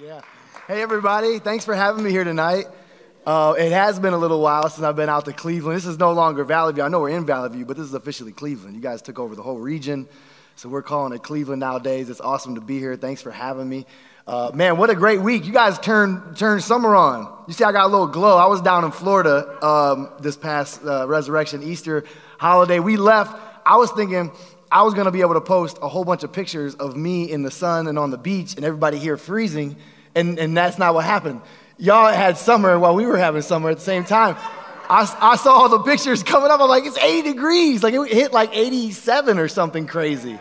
Yeah. Hey, everybody. Thanks for having me here tonight. Uh, it has been a little while since I've been out to Cleveland. This is no longer Valley View. I know we're in Valley View, but this is officially Cleveland. You guys took over the whole region, so we're calling it Cleveland nowadays. It's awesome to be here. Thanks for having me. Uh, man, what a great week. You guys turned, turned summer on. You see, I got a little glow. I was down in Florida um, this past uh, Resurrection Easter holiday. We left. I was thinking, I was going to be able to post a whole bunch of pictures of me in the sun and on the beach and everybody here freezing, and, and that's not what happened. Y'all had summer while we were having summer at the same time. I, I saw all the pictures coming up. I'm like, it's 80 degrees. Like, it hit like 87 or something crazy.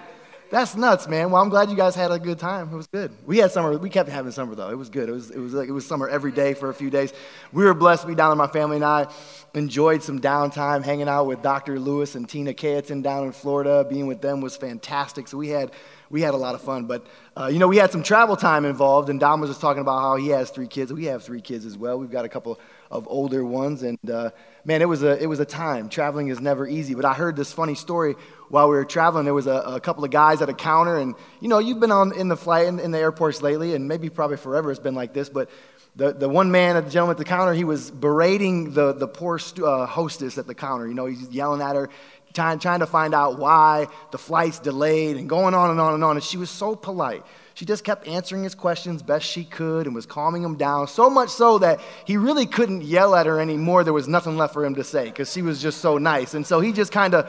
That's nuts, man. Well, I'm glad you guys had a good time. It was good. We had summer. We kept having summer though. It was good. It was it was like it was summer every day for a few days. We were blessed to be down there. My family and I enjoyed some downtime, hanging out with Dr. Lewis and Tina Kayatin down in Florida. Being with them was fantastic. So we had we had a lot of fun. But uh, you know, we had some travel time involved. And Dom was just talking about how he has three kids. We have three kids as well. We've got a couple of older ones, and uh, man, it was a it was a time. Traveling is never easy. But I heard this funny story while we were traveling, there was a, a, couple of guys at a counter, and you know, you've been on in the flight in, in, the airports lately, and maybe probably forever it's been like this, but the, the one man, at the gentleman at the counter, he was berating the, the poor uh, hostess at the counter. You know, he's yelling at her, trying, trying to find out why the flight's delayed, and going on and on and on. And she was so polite. She just kept answering his questions best she could and was calming him down, so much so that he really couldn't yell at her anymore. There was nothing left for him to say because she was just so nice. And so he just kind of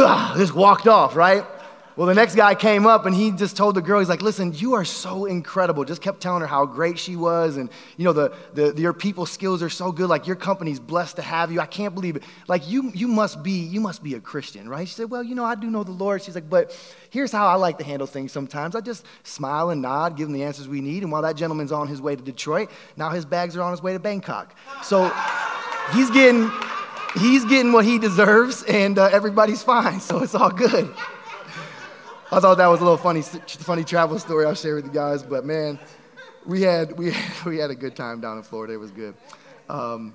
just walked off, right? Well, the next guy came up and he just told the girl, he's like, listen, you are so incredible. Just kept telling her how great she was. And, you know, the, the, your people skills are so good. Like, your company's blessed to have you. I can't believe it. Like, you, you, must be, you must be a Christian, right? She said, well, you know, I do know the Lord. She's like, but here's how I like to handle things sometimes. I just smile and nod, give him the answers we need. And while that gentleman's on his way to Detroit, now his bags are on his way to Bangkok. So he's getting he's getting what he deserves, and uh, everybody's fine, so it's all good. I thought that was a little funny, funny travel story I'll share with you guys, but man, we had, we, we had a good time down in Florida. It was good. Um,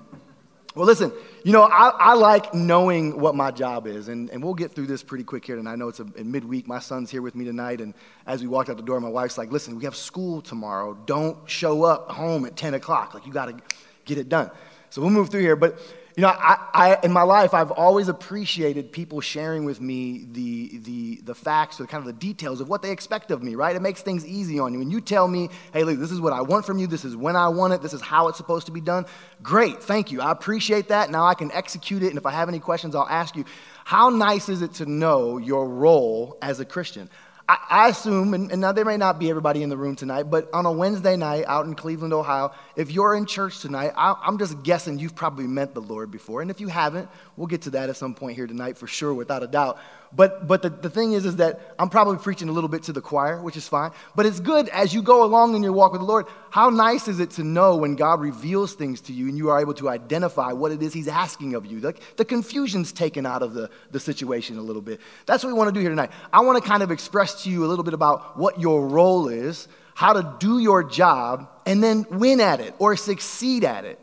well, listen, you know, I, I, like knowing what my job is, and, and we'll get through this pretty quick here. And I know it's a, midweek. My son's here with me tonight, and as we walked out the door, my wife's like, listen, we have school tomorrow. Don't show up home at 10 o'clock. Like, you got to get it done. So we'll move through here. But you know, I, I, in my life, I've always appreciated people sharing with me the, the, the facts or kind of the details of what they expect of me, right? It makes things easy on you. When you tell me, hey, look, this is what I want from you, this is when I want it, this is how it's supposed to be done, great, thank you. I appreciate that. Now I can execute it, and if I have any questions, I'll ask you. How nice is it to know your role as a Christian? I, assume, and, now there may not be everybody in the room tonight, but on a Wednesday night out in Cleveland, Ohio, if you're in church tonight, I'm just guessing you've probably met the Lord before. And if you haven't, we'll get to that at some point here tonight for sure, without a doubt. But, but the, the thing is, is that I'm probably preaching a little bit to the choir, which is fine. But it's good as you go along in your walk with the Lord. How nice is it to know when God reveals things to you and you are able to identify what it is He's asking of you? Like the confusion's taken out of the, the situation a little bit. That's what we want to do here tonight. I want to kind of express to you a little bit about what your role is, how to do your job, and then win at it or succeed at it.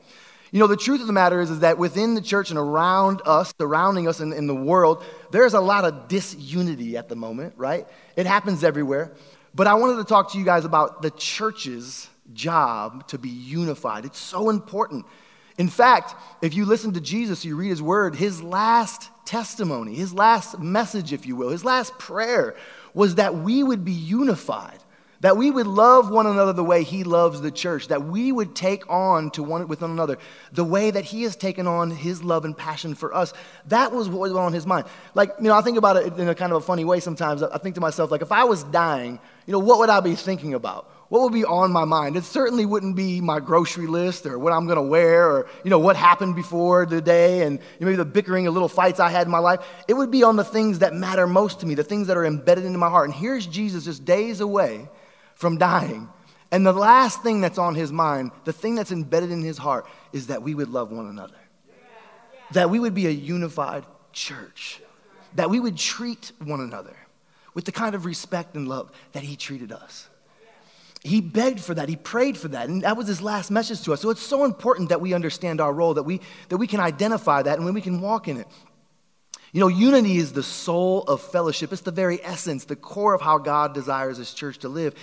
You know, the truth of the matter is, is that within the church and around us, surrounding us in, in the world, there's a lot of disunity at the moment, right? It happens everywhere. But I wanted to talk to you guys about the church's job to be unified. It's so important. In fact, if you listen to Jesus, you read his word, his last testimony, his last message, if you will, his last prayer was that we would be unified. That we would love one another the way he loves the church. That we would take on to one with one another the way that he has taken on his love and passion for us. That was what was on his mind. Like, you know, I think about it in a kind of a funny way sometimes. I think to myself, like, if I was dying, you know, what would I be thinking about? What would be on my mind? It certainly wouldn't be my grocery list or what I'm going to wear or, you know, what happened before the day and maybe the bickering or little fights I had in my life. It would be on the things that matter most to me, the things that are embedded into my heart. And here's Jesus just days away from dying. And the last thing that's on his mind, the thing that's embedded in his heart, is that we would love one another. That we would be a unified church. That we would treat one another with the kind of respect and love that he treated us. He begged for that. He prayed for that. And that was his last message to us. So it's so important that we understand our role, that we, that we can identify that and when we can walk in it. You know, unity is the soul of fellowship. It's the very essence, the core of how God desires his church to live.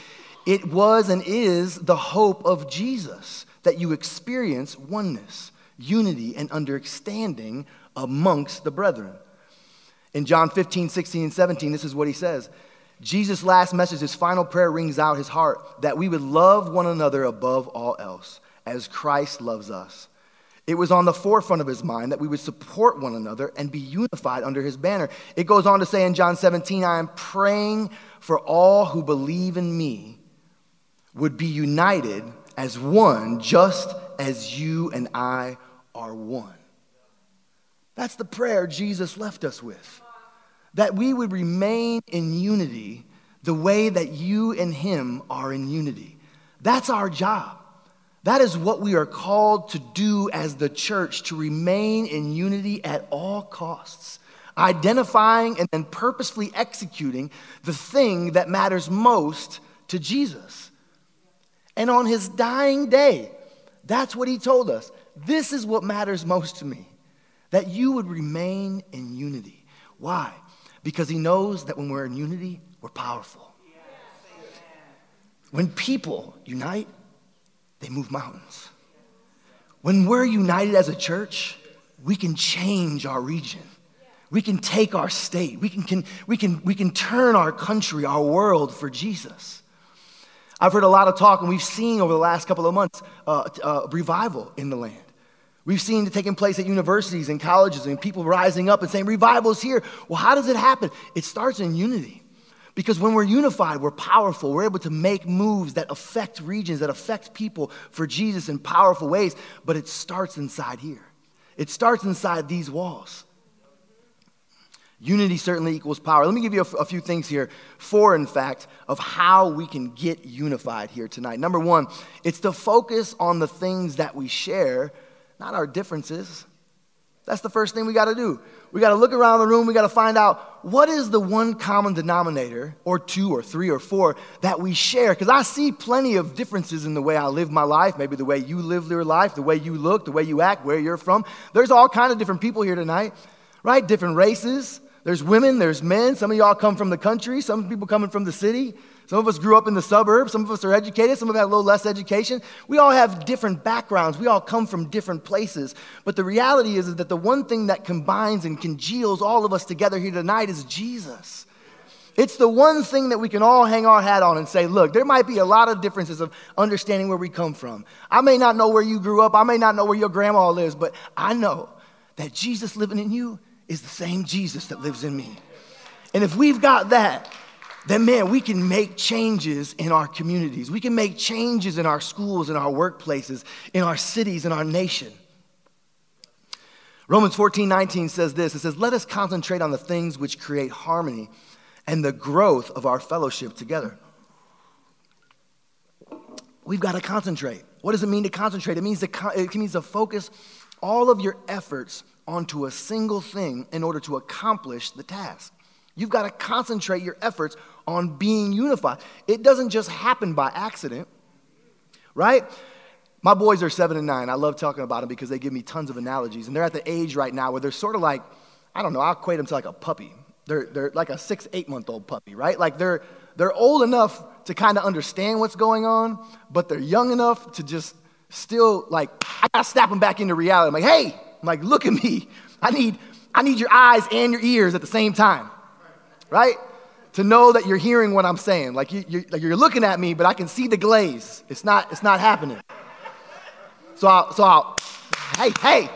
It was and is the hope of Jesus that you experience oneness, unity, and understanding amongst the brethren. In John 15, 16, and 17, this is what he says Jesus' last message, his final prayer rings out his heart that we would love one another above all else, as Christ loves us. It was on the forefront of his mind that we would support one another and be unified under his banner. It goes on to say in John 17, I am praying for all who believe in me would be united as one, just as you and I are one. That's the prayer Jesus left us with. That we would remain in unity the way that you and him are in unity. That's our job. That is what we are called to do as the church to remain in unity at all costs, identifying and then purposefully executing the thing that matters most to Jesus. And on his dying day, that's what he told us. This is what matters most to me that you would remain in unity. Why? Because he knows that when we're in unity, we're powerful. When people unite, they move mountains. When we're united as a church, we can change our region. We can take our state. We can, can, we, can, we can turn our country, our world for Jesus. I've heard a lot of talk, and we've seen over the last couple of months uh, uh, revival in the land. We've seen it taking place at universities and colleges, and people rising up and saying, Revival is here. Well, how does it happen? It starts in unity. Because when we're unified, we're powerful. We're able to make moves that affect regions, that affect people for Jesus in powerful ways. But it starts inside here, it starts inside these walls. Unity certainly equals power. Let me give you a, few things here, four, in fact, of how we can get unified here tonight. Number one, it's to focus on the things that we share, not our differences. That's the first thing we got to do. We got to look around the room. We got to find out what is the one common denominator, or two, or three, or four, that we share. Because I see plenty of differences in the way I live my life, maybe the way you live your life, the way you look, the way you act, where you're from. There's all kind of different people here tonight, right? Different races, there's women, there's men. Some of y'all come from the country, some people coming from the city. Some of us grew up in the suburbs, some of us are educated, some of us have a little less education. We all have different backgrounds, we all come from different places. But the reality is, is that the one thing that combines and congeals all of us together here tonight is Jesus. It's the one thing that we can all hang our hat on and say, look, there might be a lot of differences of understanding where we come from. I may not know where you grew up, I may not know where your grandma lives, but I know that Jesus living in you is the same Jesus that lives in me. And if we've got that, then man, we can make changes in our communities. We can make changes in our schools, in our workplaces, in our cities, in our nation. Romans 14, 19 says this it says, Let us concentrate on the things which create harmony and the growth of our fellowship together. We've got to concentrate. What does it mean to concentrate? It means to, it means to focus all of your efforts onto a single thing in order to accomplish the task. You've got to concentrate your efforts on being unified. It doesn't just happen by accident, right? My boys are seven and nine. I love talking about them because they give me tons of analogies. And they're at the age right now where they're sort of like, I don't know, I'll equate them to like a puppy. They're, they're like a six, eight month old puppy, right? Like they're, they're old enough to kind of understand what's going on, but they're young enough to just still like, I gotta snap them back into reality. I'm like, hey, I'm like, look at me. I need, I need your eyes and your ears at the same time, right? To know that you're hearing what I'm saying. Like, you, you're, like you're looking at me, but I can see the glaze. It's not, it's not happening. So I'll, so I'll, hey, hey,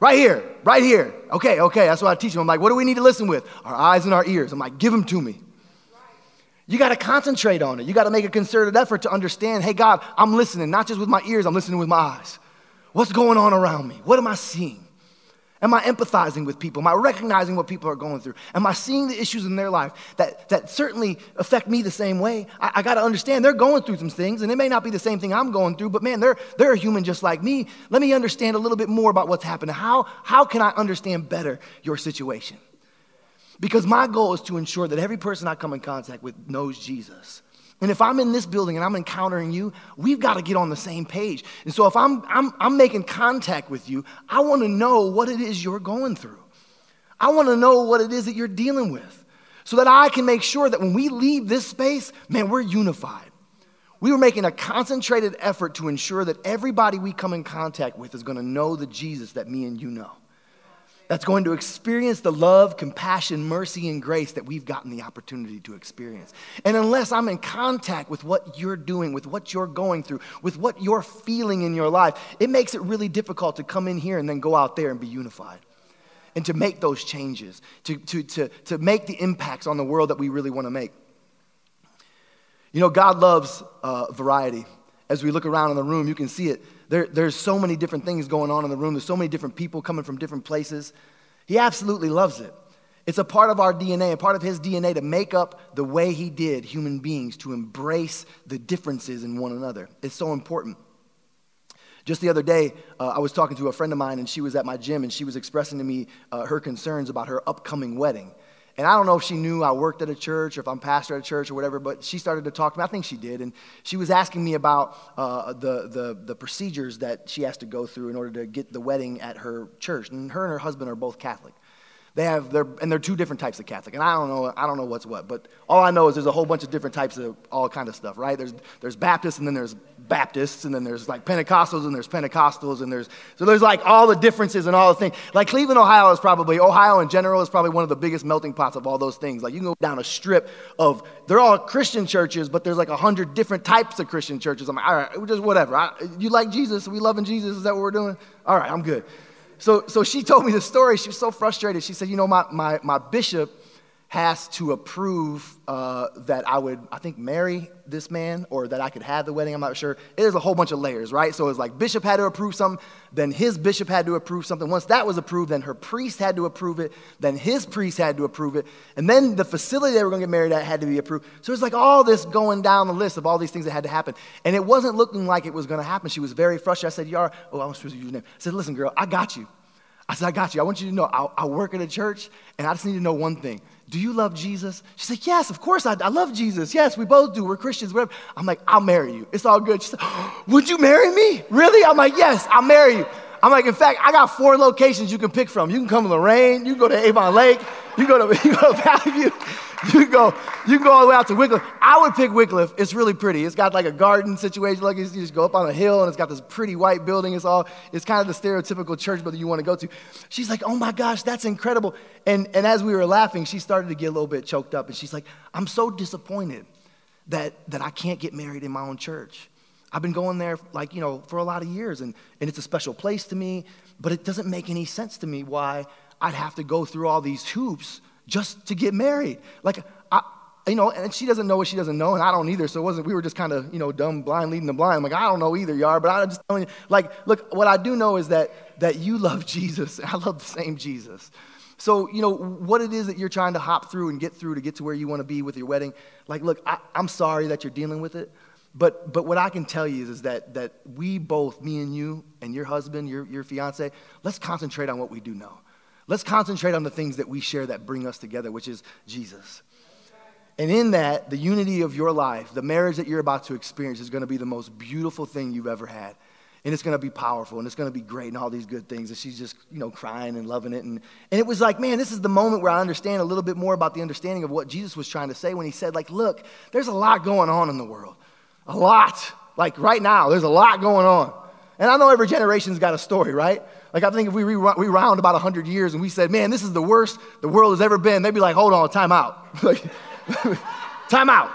right here, right here. Okay, okay, that's what I teach them. I'm like, what do we need to listen with? Our eyes and our ears. I'm like, give them to me. You got to concentrate on it. You got to make a concerted effort to understand hey, God, I'm listening, not just with my ears, I'm listening with my eyes. What's going on around me? What am I seeing? Am I empathizing with people? Am I recognizing what people are going through? Am I seeing the issues in their life that, that certainly affect me the same way? I, I got to understand they're going through some things, and it may not be the same thing I'm going through, but man, they're, they're a human just like me. Let me understand a little bit more about what's happening. How, how can I understand better your situation? Because my goal is to ensure that every person I come in contact with knows Jesus. And if I'm in this building and I'm encountering you, we've got to get on the same page. And so if I'm, I'm, I'm making contact with you, I want to know what it is you're going through. I want to know what it is that you're dealing with so that I can make sure that when we leave this space, man, we're unified. We were making a concentrated effort to ensure that everybody we come in contact with is going to know the Jesus that me and you know. That's going to experience the love, compassion, mercy, and grace that we've gotten the opportunity to experience. And unless I'm in contact with what you're doing, with what you're going through, with what you're feeling in your life, it makes it really difficult to come in here and then go out there and be unified and to make those changes, to, to, to, to make the impacts on the world that we really want to make. You know, God loves uh, variety. As we look around in the room, you can see it. There, there's so many different things going on in the room, there's so many different people coming from different places. He absolutely loves it. It's a part of our DNA, a part of his DNA to make up the way he did human beings, to embrace the differences in one another. It's so important. Just the other day, uh, I was talking to a friend of mine, and she was at my gym, and she was expressing to me uh, her concerns about her upcoming wedding. And I don't know if she knew I worked at a church or if I'm pastor at a church or whatever, but she started to talk to me. I think she did. And she was asking me about uh, the, the, the procedures that she has to go through in order to get the wedding at her church. And her and her husband are both Catholic. They have, they're, and they're two different types of Catholic. And I don't know, I don't know what's what, but all I know is there's a whole bunch of different types of all kind of stuff, right? There's, there's Baptists and then there's Baptists and then there's like Pentecostals and there's Pentecostals and there's, so there's like all the differences and all the things. Like Cleveland, Ohio is probably, Ohio in general is probably one of the biggest melting pots of all those things. Like you can go down a strip of, they're all Christian churches, but there's like a hundred different types of Christian churches. I'm like, all right, just whatever. I, you like Jesus? We loving Jesus? Is that what we're doing? All right, I'm good. So, so she told me the story. She was so frustrated. She said, You know, my, my, my bishop has to approve uh, that I would, I think, marry this man or that I could have the wedding. I'm not sure. There's a whole bunch of layers, right? So it's like bishop had to approve something, then his bishop had to approve something. Once that was approved, then her priest had to approve it, then his priest had to approve it, and then the facility they were going to get married at had to be approved. So it's like all this going down the list of all these things that had to happen. And it wasn't looking like it was going to happen. She was very frustrated. I said, Yara, oh, I was supposed to use your name. I said, listen, girl, I got you. I said, I got you. I want you to know I, I, work at a church, and I just need to know one thing. Do you love Jesus? She said, Yes, of course I, I love Jesus. Yes, we both do. We're Christians, whatever. I'm like, I'll marry you. It's all good. She said, Would you marry me? Really? I'm like, Yes, I'll marry you. I'm like, in fact, I got four locations you can pick from. You can come to Lorain, you can go to Avon Lake, you go to, you go to Valley View, you go, you can go all the way out to Wickliffe. I would pick Wickliffe. It's really pretty. It's got like a garden situation. Like you just go up on a hill and it's got this pretty white building. It's all, it's kind of the stereotypical church building you want to go to. She's like, oh my gosh, that's incredible. And, and as we were laughing, she started to get a little bit choked up. And she's like, I'm so disappointed that, that I can't get married in my own church. I've been going there like, you know, for a lot of years and, and it's a special place to me, but it doesn't make any sense to me why I'd have to go through all these hoops just to get married. Like, I, you know, and she doesn't know what she doesn't know, and I don't either. So it wasn't, we were just kind of, you know, dumb, blind, leading the blind. I'm like, I don't know either, Yar, but I'm just telling you, like, look, what I do know is that, that you love Jesus, and I love the same Jesus. So, you know, what it is that you're trying to hop through and get through to get to where you want to be with your wedding, like, look, I, I'm sorry that you're dealing with it. But, but what I can tell you is, is that, that we both, me and you, and your husband, your, your fiance, let's concentrate on what we do know. Let's concentrate on the things that we share that bring us together, which is Jesus. And in that, the unity of your life, the marriage that you're about to experience, is going to be the most beautiful thing you've ever had. And it's going to be powerful and it's going to be great and all these good things. And she's just, you know, crying and loving it. And, and it was like, man, this is the moment where I understand a little bit more about the understanding of what Jesus was trying to say when he said, like, look, there's a lot going on in the world. A lot. Like right now, there's a lot going on. And I know every generation's got a story, right? Like, I think if we rewound about 100 years and we said, man, this is the worst the world has ever been, they'd be like, hold on, time out. time out.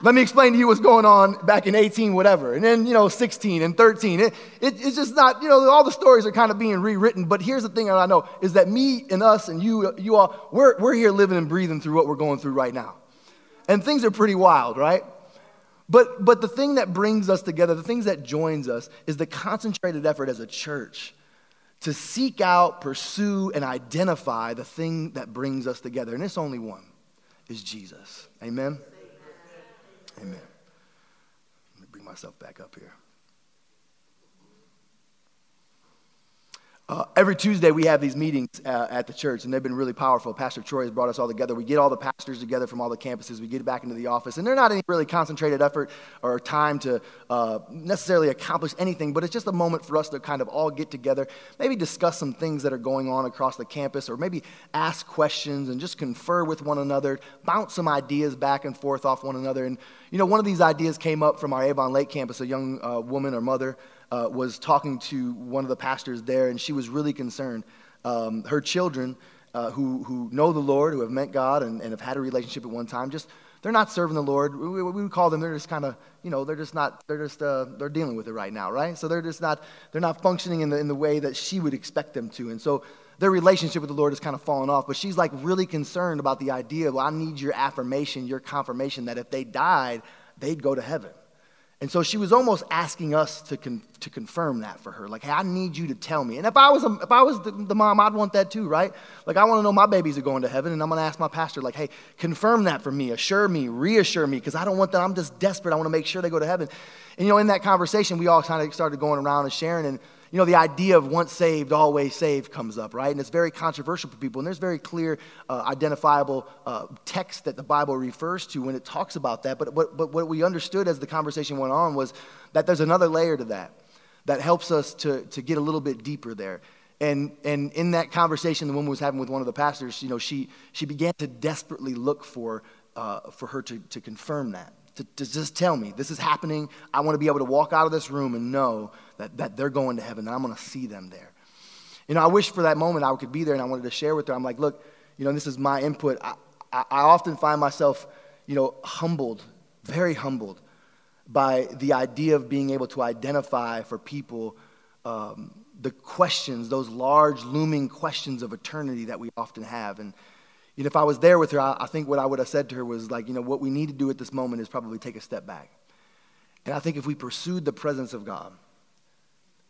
Let me explain to you what's going on back in 18, whatever. And then, you know, 16 and 13. It, it, it's just not, you know, all the stories are kind of being rewritten. But here's the thing I know is that me and us and you, you all, we're, we're here living and breathing through what we're going through right now. And things are pretty wild, right? But, but the thing that brings us together, the things that joins us, is the concentrated effort as a church to seek out, pursue, and identify the thing that brings us together. And it's only one is Jesus. Amen? Amen. Let me bring myself back up here. Uh, every Tuesday, we have these meetings uh, at the church, and they've been really powerful. Pastor Troy has brought us all together. We get all the pastors together from all the campuses. We get back into the office, and they're not any really concentrated effort or time to uh, necessarily accomplish anything, but it's just a moment for us to kind of all get together, maybe discuss some things that are going on across the campus, or maybe ask questions and just confer with one another, bounce some ideas back and forth off one another. And, you know, one of these ideas came up from our Avon Lake campus, a young uh, woman or mother uh, was talking to one of the pastors there, and she was really concerned. Um, her children, uh, who, who know the Lord, who have met God and, and have had a relationship at one time, just they're not serving the Lord. We, we would call them, they're just kind of, you know, they're just not, they're just, uh, they're dealing with it right now, right? So they're just not, they're not functioning in the, in the way that she would expect them to. And so their relationship with the Lord has kind of fallen off. But she's like really concerned about the idea well, I need your affirmation, your confirmation that if they died, they'd go to heaven. And so she was almost asking us to, con- to confirm that for her. Like, hey, I need you to tell me. And if I was, a, if I was the, the mom, I'd want that too, right? Like, I want to know my babies are going to heaven, and I'm going to ask my pastor, like, hey, confirm that for me, assure me, reassure me, because I don't want that. I'm just desperate. I want to make sure they go to heaven. And, you know, in that conversation, we all kind of started going around and sharing. And, you know, the idea of once saved, always saved comes up, right? And it's very controversial for people. And there's very clear, uh, identifiable uh, text that the Bible refers to when it talks about that. But, but, but what we understood as the conversation went on was that there's another layer to that that helps us to, to get a little bit deeper there. And, and in that conversation the woman was having with one of the pastors, you know, she, she began to desperately look for, uh, for her to, to confirm that to, to just tell me this is happening. I want to be able to walk out of this room and know that, that they're going to heaven, that I'm going to see them there. You know, I wish for that moment I could be there and I wanted to share with her. I'm like, look, you know, this is my input. I, I, I often find myself, you know, humbled, very humbled by the idea of being able to identify for people um, the questions, those large looming questions of eternity that we often have. And, you know, if I was there with her, I, I think what I would have said to her was like, you know, what we need to do at this moment is probably take a step back. And I think if we pursued the presence of God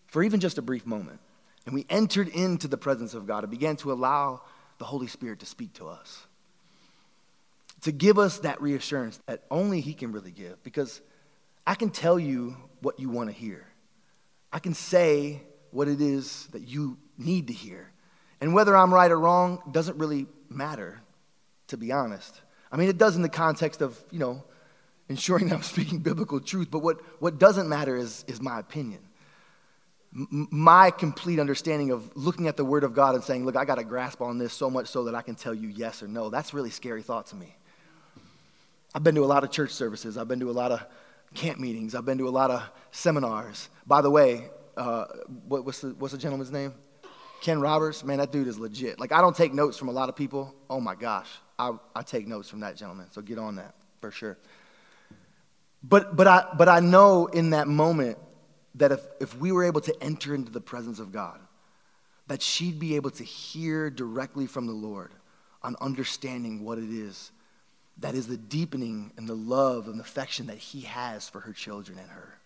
for even just a brief moment, and we entered into the presence of God and began to allow the Holy Spirit to speak to us, to give us that reassurance that only He can really give. Because I can tell you what you want to hear, I can say what it is that you need to hear. And whether I'm right or wrong doesn't really matter, to be honest. I mean, it does in the context of, you know, ensuring that I'm speaking biblical truth, but what, what doesn't matter is, is my opinion. M- my complete understanding of looking at the Word of God and saying, look, I got a grasp on this so much so that I can tell you yes or no. That's really scary thought to me. I've been to a lot of church services, I've been to a lot of camp meetings, I've been to a lot of seminars. By the way, uh, what, what's, the, what's the gentleman's name? Ken Roberts, man, that dude is legit. Like, I don't take notes from a lot of people. Oh my gosh, I, I take notes from that gentleman. So get on that for sure. But, but, I, but I know in that moment that if, if we were able to enter into the presence of God, that she'd be able to hear directly from the Lord on understanding what it is that is the deepening and the love and affection that He has for her children and her.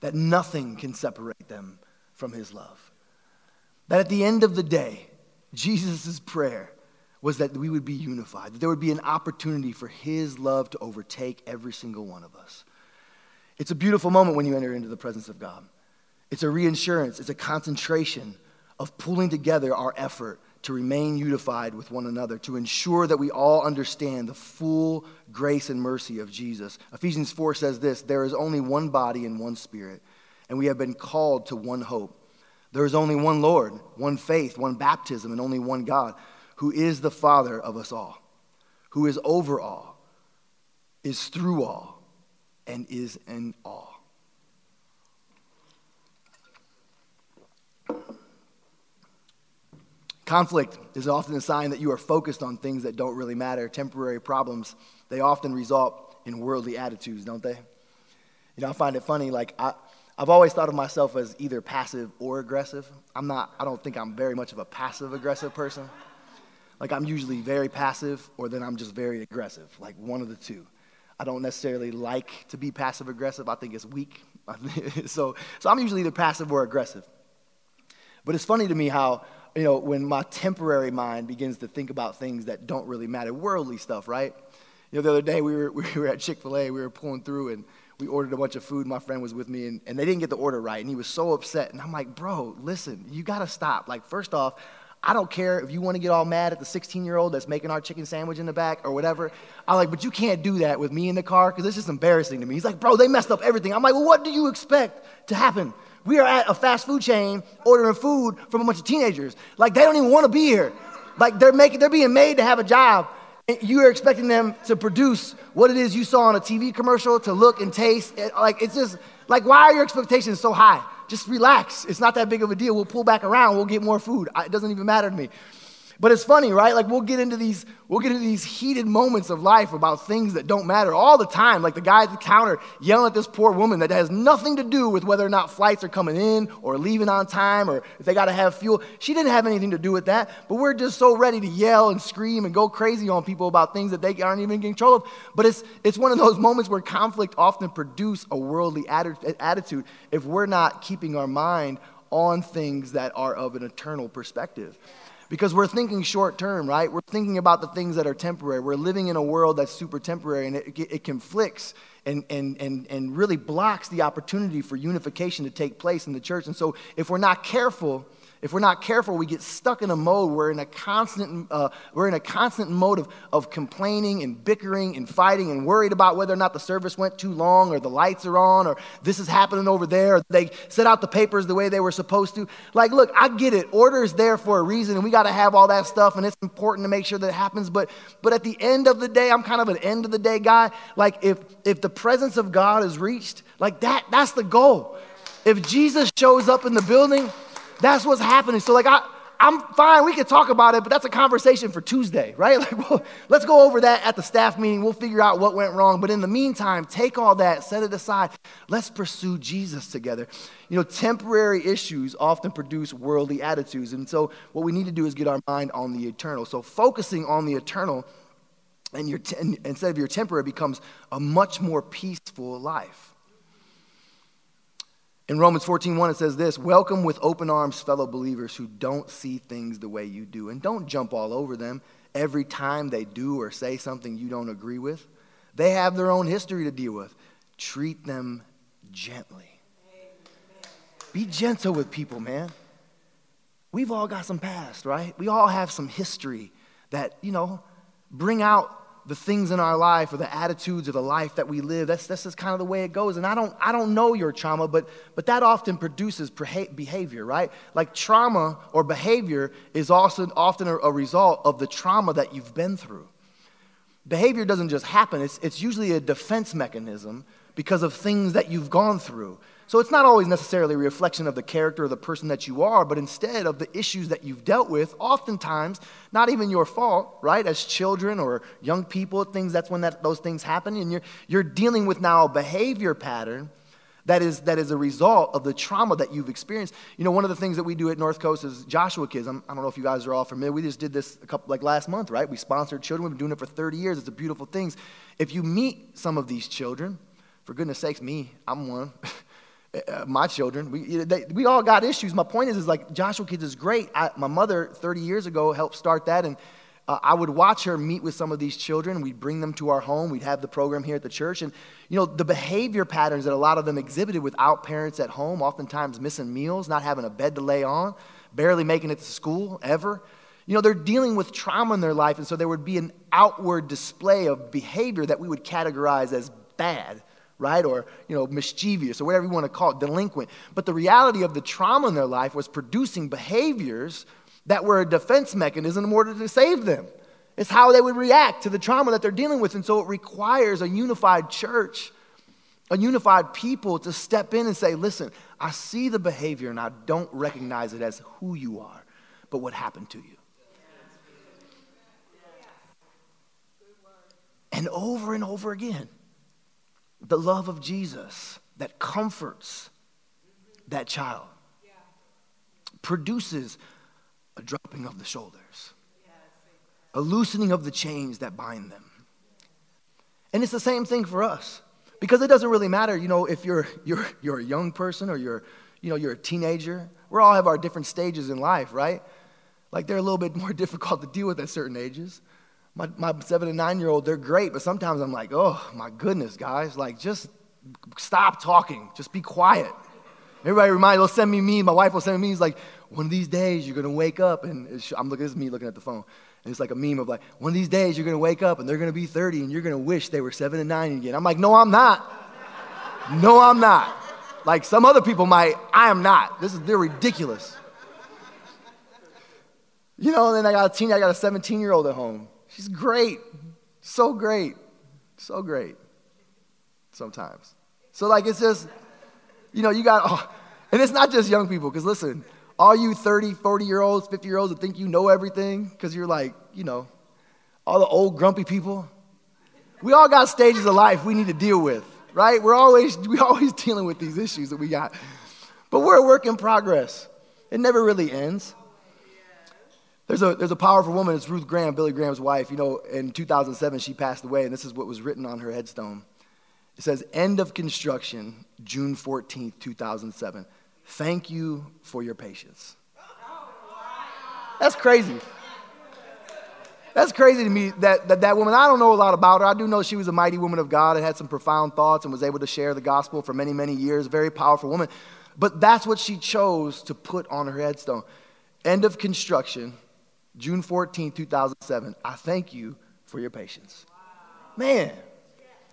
That nothing can separate them from His love. That at the end of the day, Jesus' prayer was that we would be unified, that there would be an opportunity for his love to overtake every single one of us. It's a beautiful moment when you enter into the presence of God. It's a reassurance, it's a concentration of pulling together our effort to remain unified with one another, to ensure that we all understand the full grace and mercy of Jesus. Ephesians 4 says this there is only one body and one spirit, and we have been called to one hope. There is only one Lord, one faith, one baptism, and only one God, who is the Father of us all, who is over all, is through all, and is in all. Conflict is often a sign that you are focused on things that don't really matter. Temporary problems, they often result in worldly attitudes, don't they? You know, I find it funny, like, I, I've always thought of myself as either passive or aggressive. I'm not, I don't think I'm very much of a passive aggressive person. Like, I'm usually very passive or then I'm just very aggressive, like one of the two. I don't necessarily like to be passive aggressive, I think it's weak. so, so I'm usually either passive or aggressive. But it's funny to me how, you know, when my temporary mind begins to think about things that don't really matter, worldly stuff, right? You know, the other day we were, we were at Chick fil A, we were pulling through, and we ordered a bunch of food. My friend was with me, and, and they didn't get the order right. And he was so upset. And I'm like, bro, listen, you got to stop. Like, first off, I don't care if you want to get all mad at the 16 year old that's making our chicken sandwich in the back or whatever. I'm like, but you can't do that with me in the car because it's just embarrassing to me. He's like, bro, they messed up everything. I'm like, well, what do you expect to happen? We are at a fast food chain ordering food from a bunch of teenagers. Like, they don't even want to be here. Like, they're, making, they're being made to have a job. You are expecting them to produce what it is you saw on a TV commercial to look and taste. Like, it's just, like, why are your expectations so high? Just relax. It's not that big of a deal. We'll pull back around. We'll get more food. It doesn't even matter to me. But it's funny, right? Like we'll get into these, we'll get into these heated moments of life about things that don't matter all the time. Like the guy at the counter yelling at this poor woman that has nothing to do with whether or not flights are coming in or leaving on time or if they got to have fuel. She didn't have anything to do with that. But we're just so ready to yell and scream and go crazy on people about things that they aren't even in control of. But it's it's one of those moments where conflict often produce a worldly attitude if we're not keeping our mind on things that are of an eternal perspective because we're thinking short term, right? We're thinking about the things that are temporary. We're living in a world that's super temporary and it, it conflicts and, and, and, and really blocks the opportunity for unification to take place in the church. And so if we're not careful, if we're not careful, we get stuck in a mode. We're in a constant, uh, we're in a constant mode of, of complaining and bickering and fighting and worried about whether or not the service went too long or the lights are on or this is happening over there or they set out the papers the way they were supposed to. Like, look, I get it. Order is there for a reason and we got to have all that stuff and it's important to make sure that it happens. But, but at the end of the day, I'm kind of an end of the day guy. Like, if, if the presence of God is reached, like that, that's the goal. If Jesus shows up in the building, that's what's happening. So, like, I, I'm fine, we can talk about it, but that's a conversation for Tuesday, right? Like, well, let's go over that at the staff meeting. We'll figure out what went wrong. But in the meantime, take all that, set it aside. Let's pursue Jesus together. You know, temporary issues often produce worldly attitudes. And so, what we need to do is get our mind on the eternal. So, focusing on the eternal and your te- instead of your temporary becomes a much more peaceful life. In Romans 14:1 it says this, "Welcome with open arms fellow believers who don't see things the way you do and don't jump all over them every time they do or say something you don't agree with. They have their own history to deal with. Treat them gently. Be gentle with people, man. We've all got some past, right? We all have some history that, you know, bring out the things in our life or the attitudes or the life that we live. That's, that's just kind of the way it goes. And I don't, I don't know your trauma, but, but that often produces behavior, right? Like trauma or behavior is also often a, a result of the trauma that you've been through. Behavior doesn't just happen, it's, it's usually a defense mechanism because of things that you've gone through. So it's not always necessarily a reflection of the character of the person that you are, but instead of the issues that you've dealt with, oftentimes not even your fault, right? As children or young people, things that's when that, those things happen, and you're, you're dealing with now a behavior pattern that is, that is a result of the trauma that you've experienced. You know, one of the things that we do at North Coast is Joshua Kids. I'm, I do not know if you guys are all familiar. We just did this a couple, like last month, right? We sponsored children. We've been doing it for 30 years. It's a beautiful thing. If you meet some of these children, for goodness sakes, me, I'm one. uh, my children, we, they, we all got issues. My point is, is like Joshua Kids is great. I, my mother, 30 years ago, helped start that, and uh, I would watch her meet with some of these children. We'd bring them to our home. We'd have the program here at the church, and you know the behavior patterns that a lot of them exhibited without parents at home, oftentimes missing meals, not having a bed to lay on, barely making it to school ever. You know, they're dealing with trauma in their life, and so there would be an outward display of behavior that we would categorize as bad right? Or, you know, mischievous or whatever you want to call it, delinquent. But the reality of the trauma in their life was producing behaviors that were a defense mechanism in order to save them. It's how they would react to the trauma that they're dealing with. And so it requires a unified church, a unified people to step in and say, listen, I see the behavior and I don't recognize it as who you are, but what happened to you. And over and over again the love of Jesus that comforts that child, produces a dropping of the shoulders, a loosening of the chains that bind them. And it's the same thing for us because it doesn't really matter, you know, if you're, you're, you're a young person or you're, you know, you're a teenager. We all have our different stages in life, right? Like they're a little bit more difficult to deal with at certain ages. My, my seven and nine year old, they're great, but sometimes I'm like, oh my goodness, guys, like just stop talking. Just be quiet. Everybody remind, they'll send me memes. My wife will send me memes like, one of these days you're to wake up. And I'm looking, this is me looking at the phone. And it's like a meme of like, one of these days you're to wake up and they're to be 30 and you're to wish they were seven and nine again. I'm like, no, I'm not. No, I'm not. Like some other people might, I am not. This is, they're ridiculous. You know, and then I got a teen, I got a 17 year old at home. She's great. So great. So great. Sometimes. So, like, it's just, you know, you got, oh, and it's not just young people, because listen, all you 30, 40 year olds, 50 year olds that think you know everything, because you're like, you know, all the old grumpy people, we all got stages of life we need to deal with, right? We're always, we're always dealing with these issues that we got. But we're a work in progress. It never really ends. There's a, there's a powerful woman, it's Ruth Graham, Billy Graham's wife. You know, in 2007, she passed away, and this is what was written on her headstone. It says, End of construction, June 14th, 2007. Thank you for your patience. That's crazy. That's crazy to me that, that that woman, I don't know a lot about her. I do know she was a mighty woman of God and had some profound thoughts and was able to share the gospel for many, many years. Very powerful woman. But that's what she chose to put on her headstone. End of construction, June 14, 2007. I thank you for your patience. Man,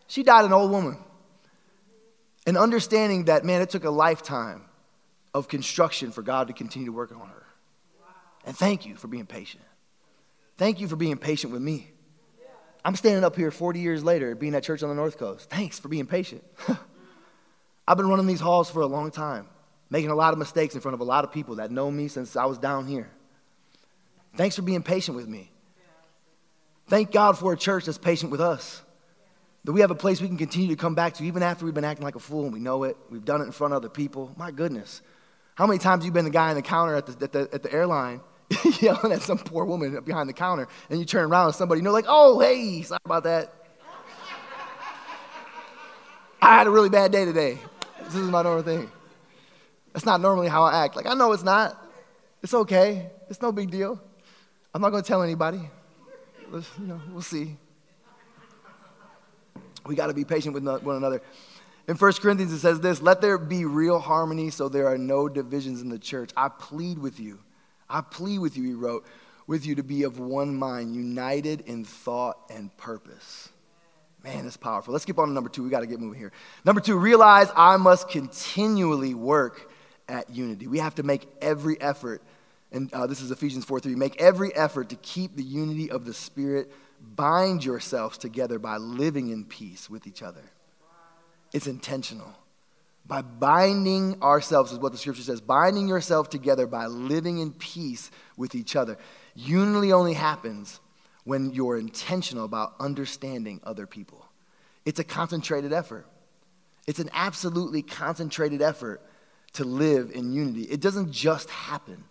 she died an old woman. And understanding that, man, it took a lifetime of construction for God to continue to work on her. And thank you for being patient. Thank you for being patient with me. I'm standing up here 40 years later, being at church on the North Coast. Thanks for being patient. I've been running these halls for a long time, making a lot of mistakes in front of a lot of people that know me since I was down here. Thanks for being patient with me. Thank God for a church that's patient with us. That we have a place we can continue to come back to even after we've been acting like a fool and we know it. We've done it in front of other people. My goodness. How many times have you been the guy in the counter at the, at the, at the airline yelling at some poor woman behind the counter and you turn around and somebody, you know, like, oh, hey, sorry about that. I had a really bad day today. This is my normal thing. That's not normally how I act. Like, I know it's not. It's okay. It's no big deal. I'm not going to tell anybody. Let's, you know, we'll see. We got to be patient with one another. In 1 Corinthians, it says this Let there be real harmony so there are no divisions in the church. I plead with you. I plead with you, he wrote, with you to be of one mind, united in thought and purpose. Man, that's powerful. Let's skip on to number two. We got to get moving here. Number two, realize I must continually work at unity. We have to make every effort and uh, this is Ephesians 4 3. Make every effort to keep the unity of the Spirit. Bind yourselves together by living in peace with each other. It's intentional. By binding ourselves, is what the scripture says, binding yourself together by living in peace with each other. Unity only happens when you're intentional about understanding other people. It's a concentrated effort. It's an absolutely concentrated effort to live in unity. It doesn't just happen.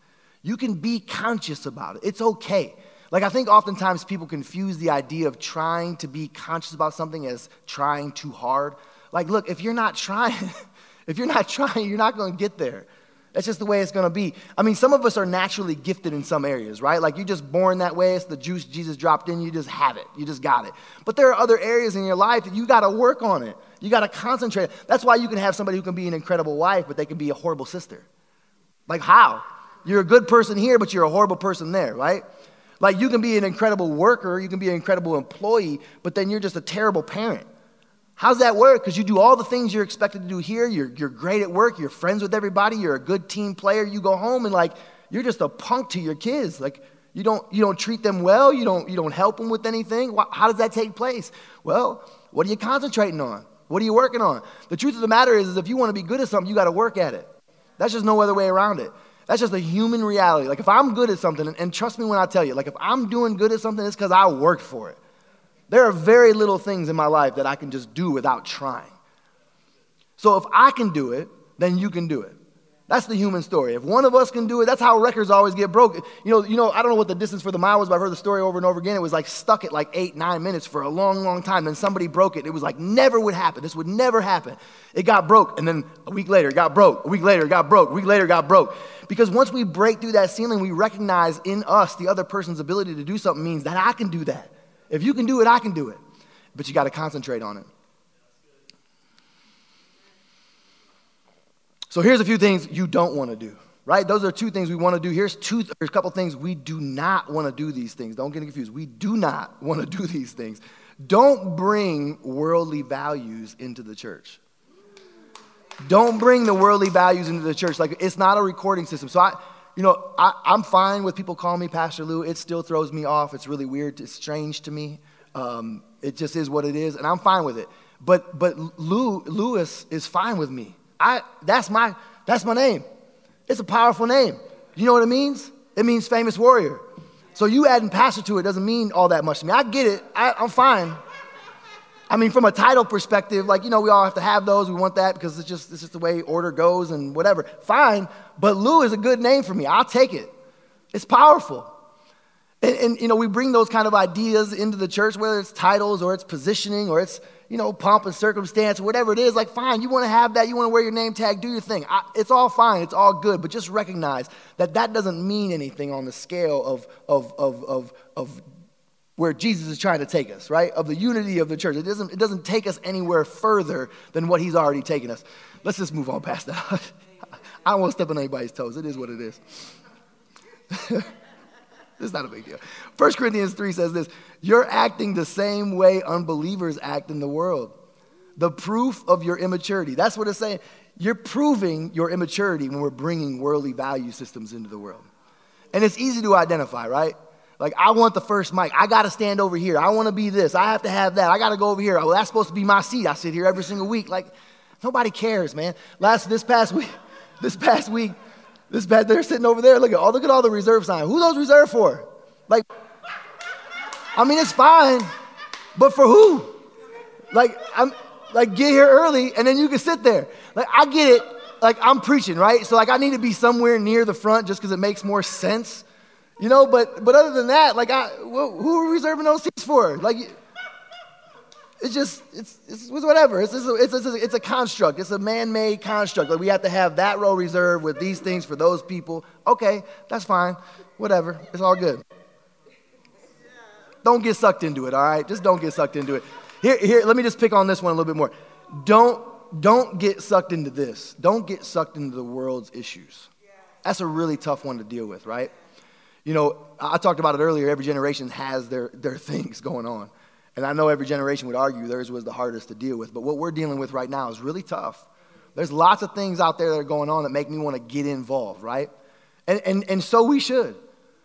You can be conscious about it. It's okay. Like, I think oftentimes people confuse the idea of trying to be conscious about something as trying too hard. Like, look, if you're not trying, if you're not trying, you're not going to get there. That's just the way it's going to be. I mean, some of us are naturally gifted in some areas, right? Like, you're just born that way. It's the juice Jesus dropped in. You just have it. You just got it. But there are other areas in your life that you got to work on it. You got to concentrate. That's why you can have somebody who can be an incredible wife, but they can be a horrible sister. Like, how? You're a good person here, but you're a horrible person there, right? Like you can be an incredible worker, you can be an incredible employee, but then you're just a terrible parent. How's that work? Because you do all the things you're expected to do here. You're, you're great at work. You're friends with everybody. You're a good team player. You go home and like you're just a punk to your kids. Like you don't you don't treat them well. You don't you don't help them with anything. How does that take place? Well, what are you concentrating on? What are you working on? The truth of the matter is, is if you want to be good at something, you got to work at it. That's just no other way around it. That's just a human reality. Like if I'm good at something, and trust me when I tell you, like if I'm doing good at something, it's because I worked for it. There are very little things in my life that I can just do without trying. So if I can do it, then you can do it. That's the human story. If one of us can do it, that's how records always get broken. You know, you know, I don't know what the distance for the mile was, but I've heard the story over and over again. It was like stuck at like eight, nine minutes for a long, long time. Then somebody broke it. It was like never would happen. This would never happen. It got broke, and then a week later, it got broke. A week later, it got broke. A week later, it got broke. Because once we break through that ceiling, we recognize in us the other person's ability to do something means that I can do that. If you can do it, I can do it. But you got to concentrate on it. So here's a few things you don't want to do, right? Those are two things we want to do. Here's two. There's a couple things we do not want to do these things. Don't get confused. We do not want to do these things. Don't bring worldly values into the church. Don't bring the worldly values into the church. Like it's not a recording system. So I, you know, I, am fine with people calling me Pastor Lou. It still throws me off. It's really weird. It's strange to me. Um, it just is what it is, and I'm fine with it. But but Lou Lewis is fine with me. I that's my that's my name. It's a powerful name. You know what it means? It means famous warrior. So you adding pastor to it doesn't mean all that much to me. I get it. I, I'm fine. I mean, from a title perspective, like, you know, we all have to have those. We want that because it's just, it's just the way order goes and whatever. Fine. But Lou is a good name for me. I'll take it. It's powerful. And, and, you know, we bring those kind of ideas into the church, whether it's titles or it's positioning or it's, you know, pomp and circumstance whatever it is. Like, fine, you want to have that. You want to wear your name tag, do your thing. I, it's all fine. It's all good. But just recognize that that doesn't mean anything on the scale of, of, of, of, of where Jesus is trying to take us, right? Of the unity of the church. It doesn't, it doesn't take us anywhere further than what he's already taken us. Let's just move on past that. I won't step on anybody's toes. It is what it is. it's not a big deal. 1 Corinthians 3 says this You're acting the same way unbelievers act in the world. The proof of your immaturity. That's what it's saying. You're proving your immaturity when we're bringing worldly value systems into the world. And it's easy to identify, right? Like, I want the first mic. I got to stand over here. I want to be this. I have to have that. I got to go over here. Well, that's supposed to be my seat. I sit here every single week. Like, nobody cares, man. Last, this past week, this past week, this past, they're sitting over there. Look at all, look at all the reserve signs. Who those reserved for? Like, I mean, it's fine, but for who? Like, I'm, like, get here early and then you can sit there. Like, I get it. Like, I'm preaching, right? So, like, I need to be somewhere near the front just because it makes more sense. You know, but but other than that, like, I, who are we reserving those seats for? Like, it's just it's, it's whatever. It's, a, it's, a, it's a construct. It's a man-made construct. Like we have to have that row reserved with these things for those people. Okay, that's fine. Whatever. It's all good. Don't get sucked into it. All right, just don't get sucked into it. Here, here. Let me just pick on this one a little bit more. Don't don't get sucked into this. Don't get sucked into the world's issues. That's a really tough one to deal with, right? You know, I talked about it earlier. Every generation has their, their things going on. And I know every generation would argue theirs was the hardest to deal with. But what we're dealing with right now is really tough. There's lots of things out there that are going on that make me want to get involved, right? And, and, and so we should.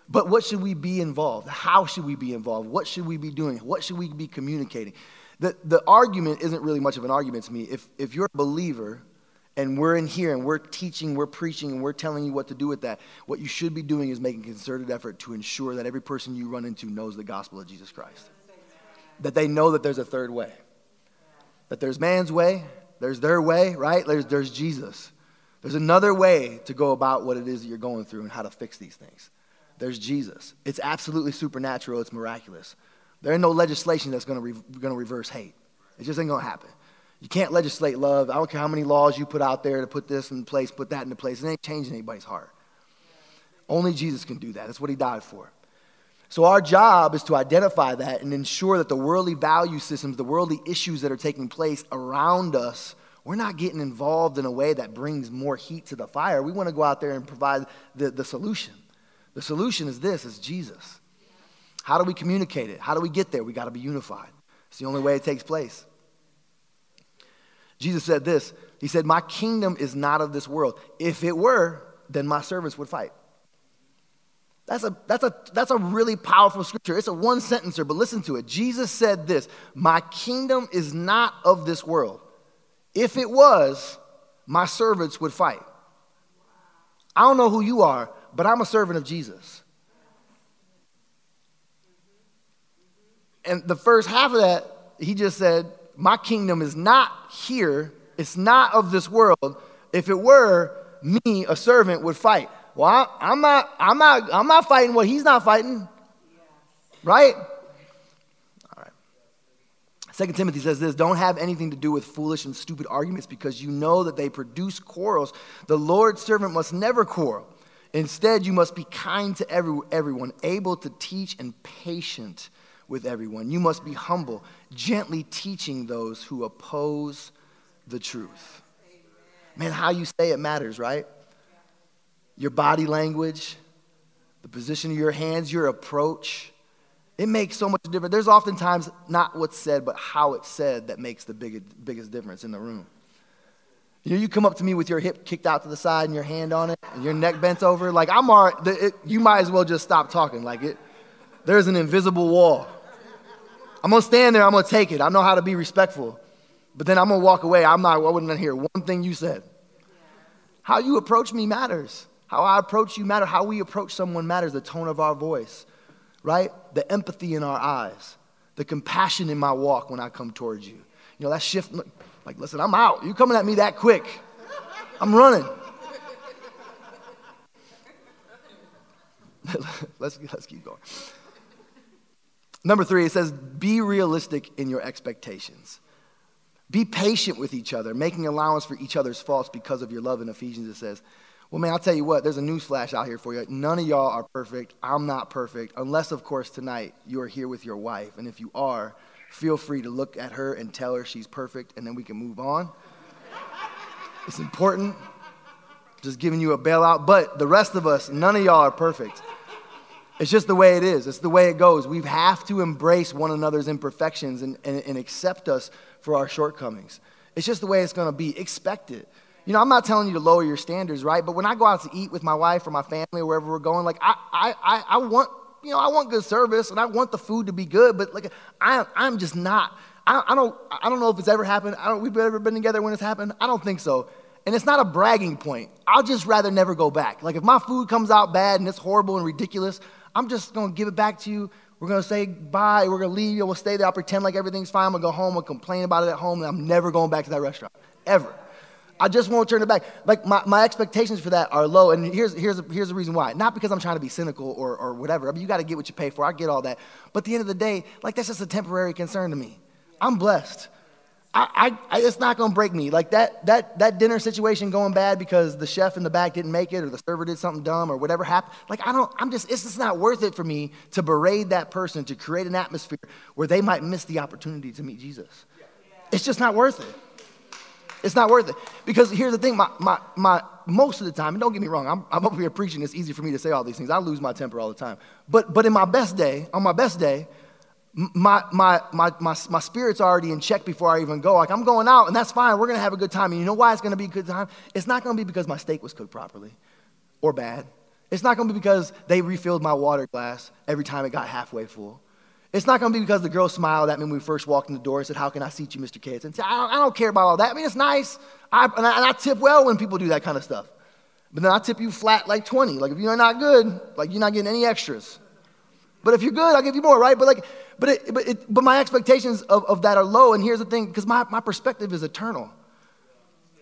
But what should we be involved? How should we be involved? What should we be doing? What should we be communicating? The, the argument isn't really much of an argument to me. If, if you're a believer and we're in here and we're teaching, we're preaching, and we're telling you what to do with that. What you should be doing is making concerted effort to ensure that every person you run into knows the gospel of Jesus Christ. That they know that there's a third way. That there's man's way, there's their way, right? There's, there's Jesus. There's another way to go about what it is that you're going through and how to fix these things. There's Jesus. It's absolutely supernatural, it's miraculous. There ain't no legislation that's to re- to reverse hate. It just ain't to happen. You can't legislate love. I don't care how many laws you put out there to put this in place, put that into place. It ain't changing anybody's heart. Only Jesus can do that. That's what he died for. So, our job is to identify that and ensure that the worldly value systems, the worldly issues that are taking place around us, we're not getting involved in a way that brings more heat to the fire. We want to go out there and provide the, the solution. The solution is this is Jesus. How do we communicate it? How do we get there? We got to be unified. It's the only way it takes place. Jesus said this He said, My kingdom is not of this world. If it were, then my servants would fight. That's a, that's, a, that's a really powerful scripture. It's a one sentencer, but listen to it. Jesus said this My kingdom is not of this world. If it was, my servants would fight. I don't know who you are, but I'm a servant of Jesus. And the first half of that, he just said, my kingdom is not here, it's not of this world. If it were, me, a servant, would fight. Well, I, am not, I'm not, I'm not fighting what he's not fighting. Right? All right. Second Timothy says this don't have anything to do with foolish and stupid arguments because you know that they produce quarrels. The Lord's servant must never quarrel. Instead, you must be kind to every, everyone, able to teach and patient with everyone. You must be humble, gently teaching those who oppose the truth. Man, how you say it matters, right? Your body language, the position of your hands, your approach. It makes so much difference. There's oftentimes not what's said, but how it's said that makes the biggest, biggest difference in the room. You know, you come up to me with your hip kicked out to the side and your hand on it and your neck bent over. Like, I'm all right. It, you might as well just stop talking. Like, it, there's an invisible wall. I'm going to stand there. I'm going to take it. I know how to be respectful. But then I'm going to walk away. I'm not, I wouldn't hear one thing you said. How you approach me matters. How I approach you matters. How we approach someone matters. The tone of our voice, right? The empathy in our eyes. The compassion in my walk when I come towards you. You know, that shift. Like, listen, I'm out. You coming at me that quick. I'm running. let's, let's keep going. Number three, it says, be realistic in your expectations. Be patient with each other, making allowance for each other's faults because of your love. In Ephesians, it says, well, man, I'll tell you what, there's a news flash out here for you. None of y'all are perfect. I'm not perfect, unless, of course, tonight you are here with your wife. And if you are, feel free to look at her and tell her she's perfect, and then we can move on. It's important. Just giving you a bailout. But the rest of us, none of y'all are perfect. It's just the way it is. It's the way it goes. We have to embrace one another's imperfections and, and, and accept us for our shortcomings. It's just the way it's going to be. Expect it. You know, I'm not telling you to lower your standards, right? But when I go out to eat with my wife or my family or wherever we're going, like, I, I, I, want you know, I want good service and I want the food to be good, but like I, I'm just not. I, I don't. I don't know if it's ever happened. I don't. We've ever been together when it's happened. I don't think so. And it's not a bragging point. I'll just rather never go back. Like if my food comes out bad and it's horrible and ridiculous, I'm just gonna give it back to you. We're gonna say bye. We're gonna leave. We'll stay there. I'll pretend like everything's fine. Gonna go home. and complain about it at home, and I'm never going back to that restaurant ever. I just won't turn it back. Like my, my expectations for that are low. And here's, here's, here's the reason why. Not because I'm trying to be cynical or, or whatever. I mean, you got to get what you pay for. I get all that. But at the end of the day, like that's just a temporary concern to me. I'm blessed. I, I, it's not going to break me. Like that, that, that dinner situation going bad because the chef in the back didn't make it or the server did something dumb or whatever happened. Like, I don't, I'm just, it's just not worth it for me to berate that person, to create an atmosphere where they might miss the opportunity to meet Jesus. It's just not worth it. It's not worth it. Because here's the thing, my, my, my, most of the time, and don't get me wrong, I'm, I'm up here preaching, it's easy for me to say all these things. I lose my temper all the time. But, but in my best day, on my best day, my, my, my, my, my spirit's already in check before I even go. Like, I'm going out, and that's fine. We're going to have a good time. And you know why it's going to be a good time? It's not going to be because my steak was cooked properly or bad. It's not going to be because they refilled my water glass every time it got halfway full. It's not going to be because the girl smiled at me when we first walked in the door and said, How can I seat you, Mr. Cates? And I don't, I don't care about all that. I mean, it's nice. I, and, I, and I tip well when people do that kind of stuff. But then I tip you flat like 20. Like, if you're not good, like, you're not getting any extras. But if you're good, I'll give you more, right? But like, but it, but, it, but my expectations of, of that are low. And here's the thing, because my, my perspective is eternal.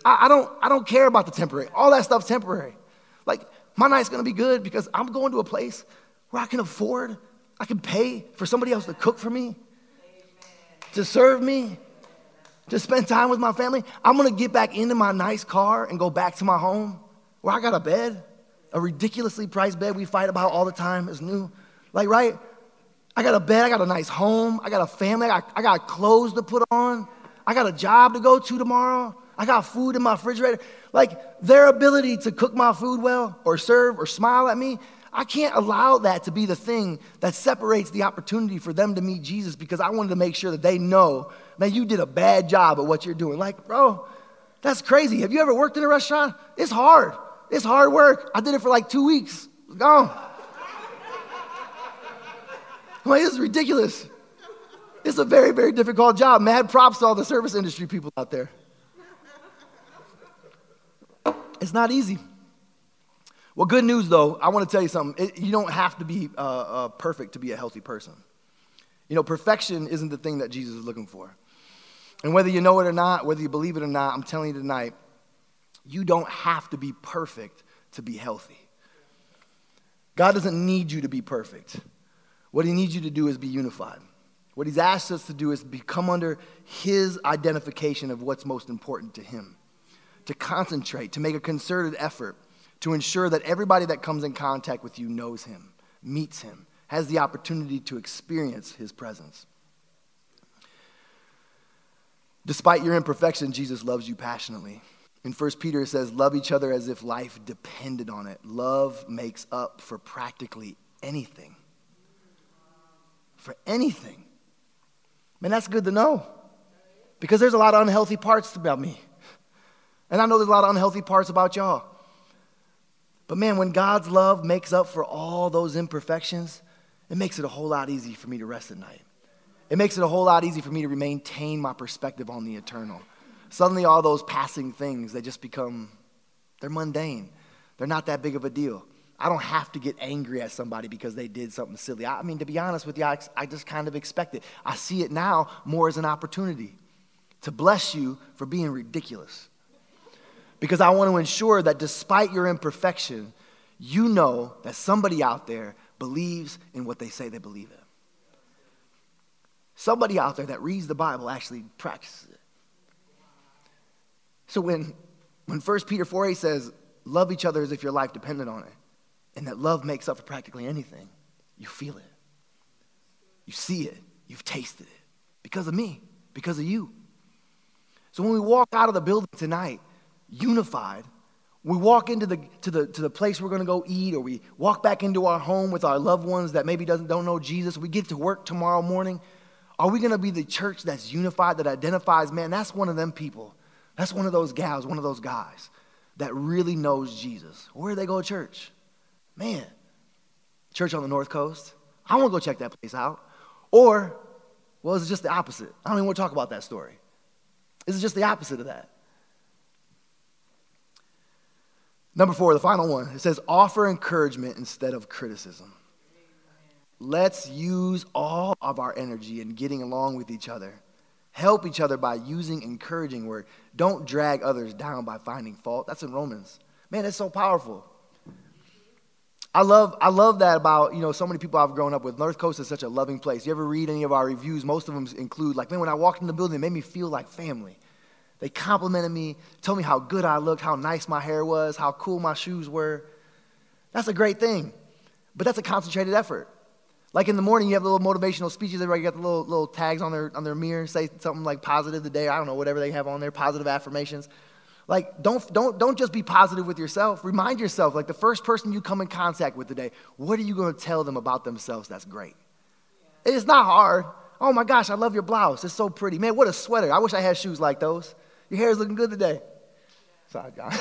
I, I, don't, I don't care about the temporary. All that stuff's temporary. Like, my night's gonna be good because I'm going to a place where I can afford I can pay for somebody else to cook for me, to serve me, to spend time with my family. I'm gonna get back into my nice car and go back to my home where I got a bed, a ridiculously priced bed we fight about all the time. It's new. Like, right? I got a bed, I got a nice home, I got a family, I got, I got clothes to put on, I got a job to go to tomorrow, I got food in my refrigerator. Like, their ability to cook my food well or serve or smile at me I can't allow that to be the thing that separates the opportunity for them to meet Jesus because I wanted to make sure that they know, man, you did a bad job at what you're doing. Like, bro, that's crazy. Have you ever worked in a restaurant? It's hard. It's hard work. I did it for like two weeks. Gone. I'm like, this is ridiculous. It's a very, very difficult job. Mad props to all the service industry people out there. It's not easy. Well, good news though, I want to tell you something. It, you don't have to be uh, uh, perfect to be a healthy person. You know, perfection isn't the thing that Jesus is looking for. And whether you know it or not, whether you believe it or not, I'm telling you tonight, you don't have to be perfect to be healthy. God doesn't need you to be perfect. What He needs you to do is be unified. What He's asked us to do is become under His identification of what's most important to Him, to concentrate, to make a concerted effort to ensure that everybody that comes in contact with you knows him, meets him, has the opportunity to experience his presence. Despite your imperfection, Jesus loves you passionately. In 1 Peter, it says, Love each other as if life depended on it. Love makes up for practically anything. For anything. Man, that's good to know. Because there's a lot of unhealthy parts about me. And I know there's a lot of unhealthy parts about y'all. But man, when God's love makes up for all those imperfections, it makes it a whole lot easier for me to rest at night. It makes it a whole lot easier for me to maintain my perspective on the eternal. Suddenly, all those passing things, they just become, they're mundane. They're not that big of a deal. I don't have to get angry at somebody because they did something silly. I mean, to be honest with you, I, I just kind of expect it. I see it now more as an opportunity to bless you for being ridiculous. Because I want to ensure that despite your imperfection, you know that somebody out there believes in what they say they believe in. Somebody out there that reads the Bible actually practices it. So when, when 1 Peter 4 8 says, love each other as if your life depended on it, and that love makes up for practically anything, you feel it. You see it. You've tasted it. Because of me, because of you. So when we walk out of the building tonight, unified, we walk into the, to the, to the place we're going to go eat, or we walk back into our home with our loved ones that maybe doesn't, don't know Jesus, we get to work tomorrow morning. Are we going to be the church that's unified, that identifies, man, that's one of them people. That's one of those gals, one of those guys that really knows Jesus. Where do they go to church? Man, church on the North Coast. I want to go check that place out. Or, well, is it just the opposite? I don't even want to talk about that story. Is it just the opposite of that? Number four, the final one. It says, offer encouragement instead of criticism. Let's use all of our energy in getting along with each other. Help each other by using encouraging word. Don't drag others down by finding fault. That's in Romans. Man, it's so powerful. I love, I love that about, you know, so many people I've grown up with. North Coast is such a loving place. You ever read any of our reviews? Most of them include, like, man, when I walked in the building, it made me feel like family. They complimented me, told me how good I looked, how nice my hair was, how cool my shoes were. That's a great thing. But that's a concentrated effort. Like in the morning, you have little motivational speeches. Everybody got the little, little tags on their, on their mirror, say something like positive today. I don't know, whatever they have on there, positive affirmations. Like, don't, don't, don't just be positive with yourself. Remind yourself, like the first person you come in contact with today, what are you going to tell them about themselves that's great? It's not hard. Oh my gosh, I love your blouse. It's so pretty. Man, what a sweater. I wish I had shoes like those. Your hair is looking good today. Sorry, John.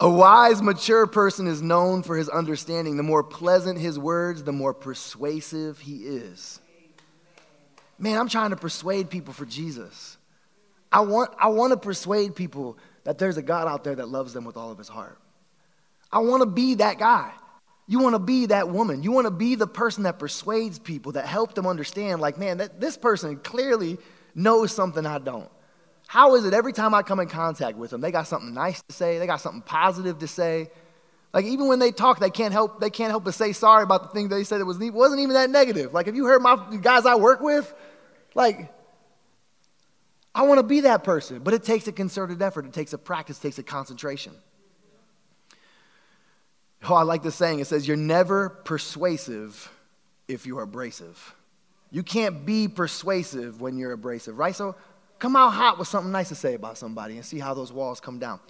A wise, mature person is known for his understanding. The more pleasant his words, the more persuasive he is. Man, I'm trying to persuade people for Jesus. I want, I want to persuade people that there's a God out there that loves them with all of his heart. I want to be that guy. You want to be that woman. You want to be the person that persuades people, that helps them understand, like, man, that, this person clearly knows something I don't. How is it every time I come in contact with them, they got something nice to say, they got something positive to say? Like even when they talk, they can't help they can't help but say sorry about the thing they said it was wasn't even that negative. Like if you heard my guys I work with, like I want to be that person, but it takes a concerted effort. It takes a practice, it takes a concentration. Oh, I like this saying. It says, You're never persuasive if you're abrasive. You can't be persuasive when you're abrasive, right? So come out hot with something nice to say about somebody and see how those walls come down.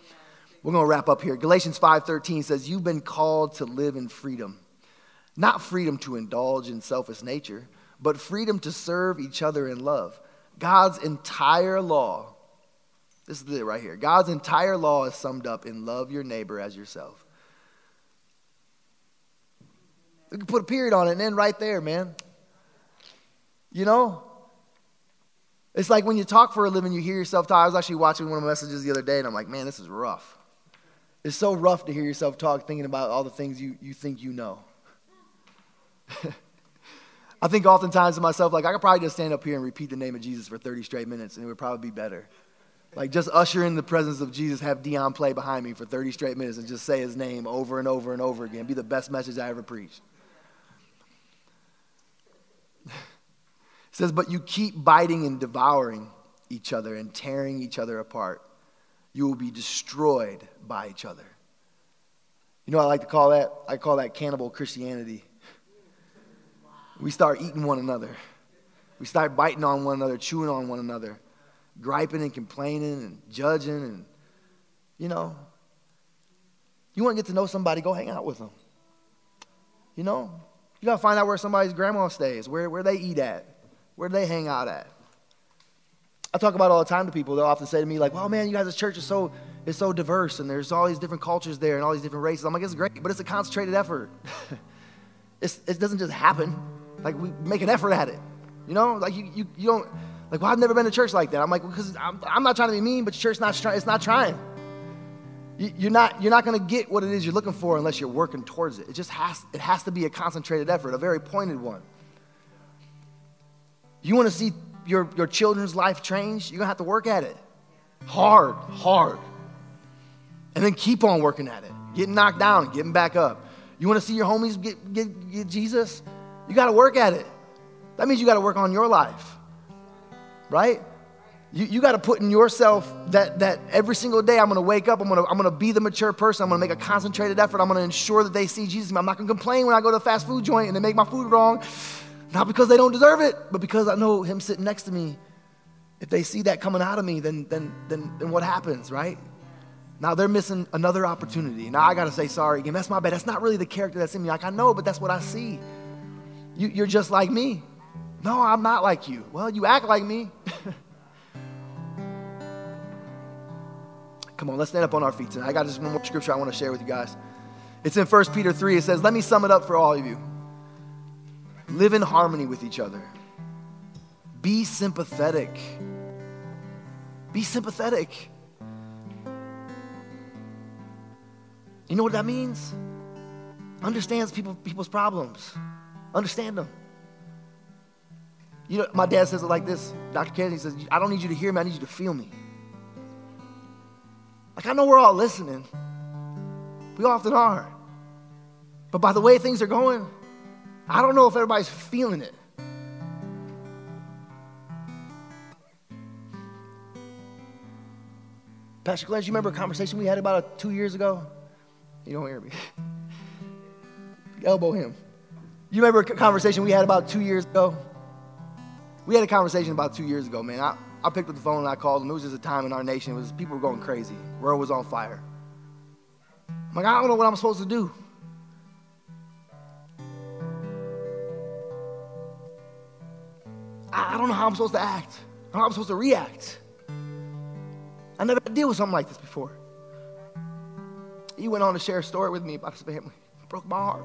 We're going to wrap up here. Galatians 5:13 says, "You've been called to live in freedom. Not freedom to indulge in selfish nature, but freedom to serve each other in love." God's entire law this is it right here. God's entire law is summed up in love your neighbor as yourself. We can put a period on it and end right there, man. You know? It's like when you talk for a living, you hear yourself talk. I was actually watching one of my messages the other day, and I'm like, man, this is rough. It's so rough to hear yourself talk, thinking about all the things you, you think you know. I think oftentimes to myself, like, I could probably just stand up here and repeat the name of Jesus for 30 straight minutes, and it would probably be better. Like, just usher in the presence of Jesus, have Dion play behind me for 30 straight minutes, and just say his name over and over and over again. Be the best message I ever preached. Says, But you keep biting and devouring each other and tearing each other apart. You will be destroyed by each other. You know I like to call that? I call that cannibal Christianity. We start eating one another. We start biting on one another, chewing on one another, griping and complaining and judging. And, you know, you want to get to know somebody, go hang out with them. You know, you got to find out where somebody's grandma stays, where, where they eat at, where do they hang out at. I talk about all the time to people. They'll often say to me, like, well, man, you guys' church is so, is so diverse and there's all these different cultures there and all these different races. I'm like, it's great, but it's a concentrated effort. it doesn't just happen. Like, we make an effort at it. You know, like, you, you, you don't, like, well, I've never been to church like that. I'm like, because I'm, I'm not trying to be mean, but church not trying, it's not trying. You, are not, you're not going to get what it is you're looking for unless you're working towards it. It just has, it has to be a concentrated effort, a very pointed one. You want to see your, your children's life change? You're going to have to work at it. Hard, hard. And then keep on working at it. Getting knocked down, getting back up. You want to see your homies get, get, get Jesus? You got to work at it. That means you got to work on your life, right? You, you got to put in yourself that, that every single day I'm going to wake up, I'm going to I'm to be the mature person, I'm going to make a concentrated effort, I'm going to ensure that they see Jesus. I'm not going to complain when I go to a fast food joint and they make my food wrong, not because they don't deserve it, but because I know Him sitting next to me. If they see that coming out of me, then, then, then, then what happens, right? Now they're missing another opportunity. Now I got to say sorry again. That's my bad. That's not really the character that's in me. Like, I know, but that's what I see. You, you're just like me. No, I'm not like you. Well, you act like me. Come on, let's stand up on our feet tonight. I got just one more scripture I want to share with you guys. It's in 1 Peter 3. It says, Let me sum it up for all of you. Live in harmony with each other. Be sympathetic. Be sympathetic. You know what that means? Understands people, people's problems. Understand them. You know, my dad says it like this. Dr. Kennedy says, I don't need you to hear me, I need you to feel me. Like, I know we're all listening. We often are. But by the way things are going, I don't know if everybody's feeling it. Pastor Glenn, you remember a conversation we had about two years ago? You don't hear me. Elbow him. You remember a conversation we had about two years ago? We had a conversation about two years ago, man. I, I picked up the phone and I called him. It was just a time in our nation. It was people were going crazy. World was on fire. I'm like, I don't know what I'm supposed to do. I, don't know how I'm supposed to act. I don't know how I'm supposed to react. I never had to deal with something like this before. He went on to share a story with me about his family. It broke my heart.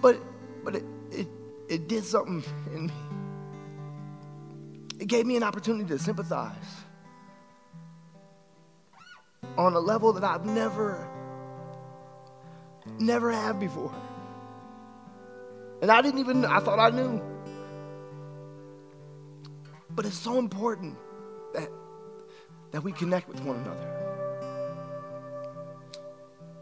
But but it, it it did something in me. It gave me an opportunity to sympathize on a level that I've never, never had before. And I didn't even, I thought I knew. But it's so important that, that we connect with one another.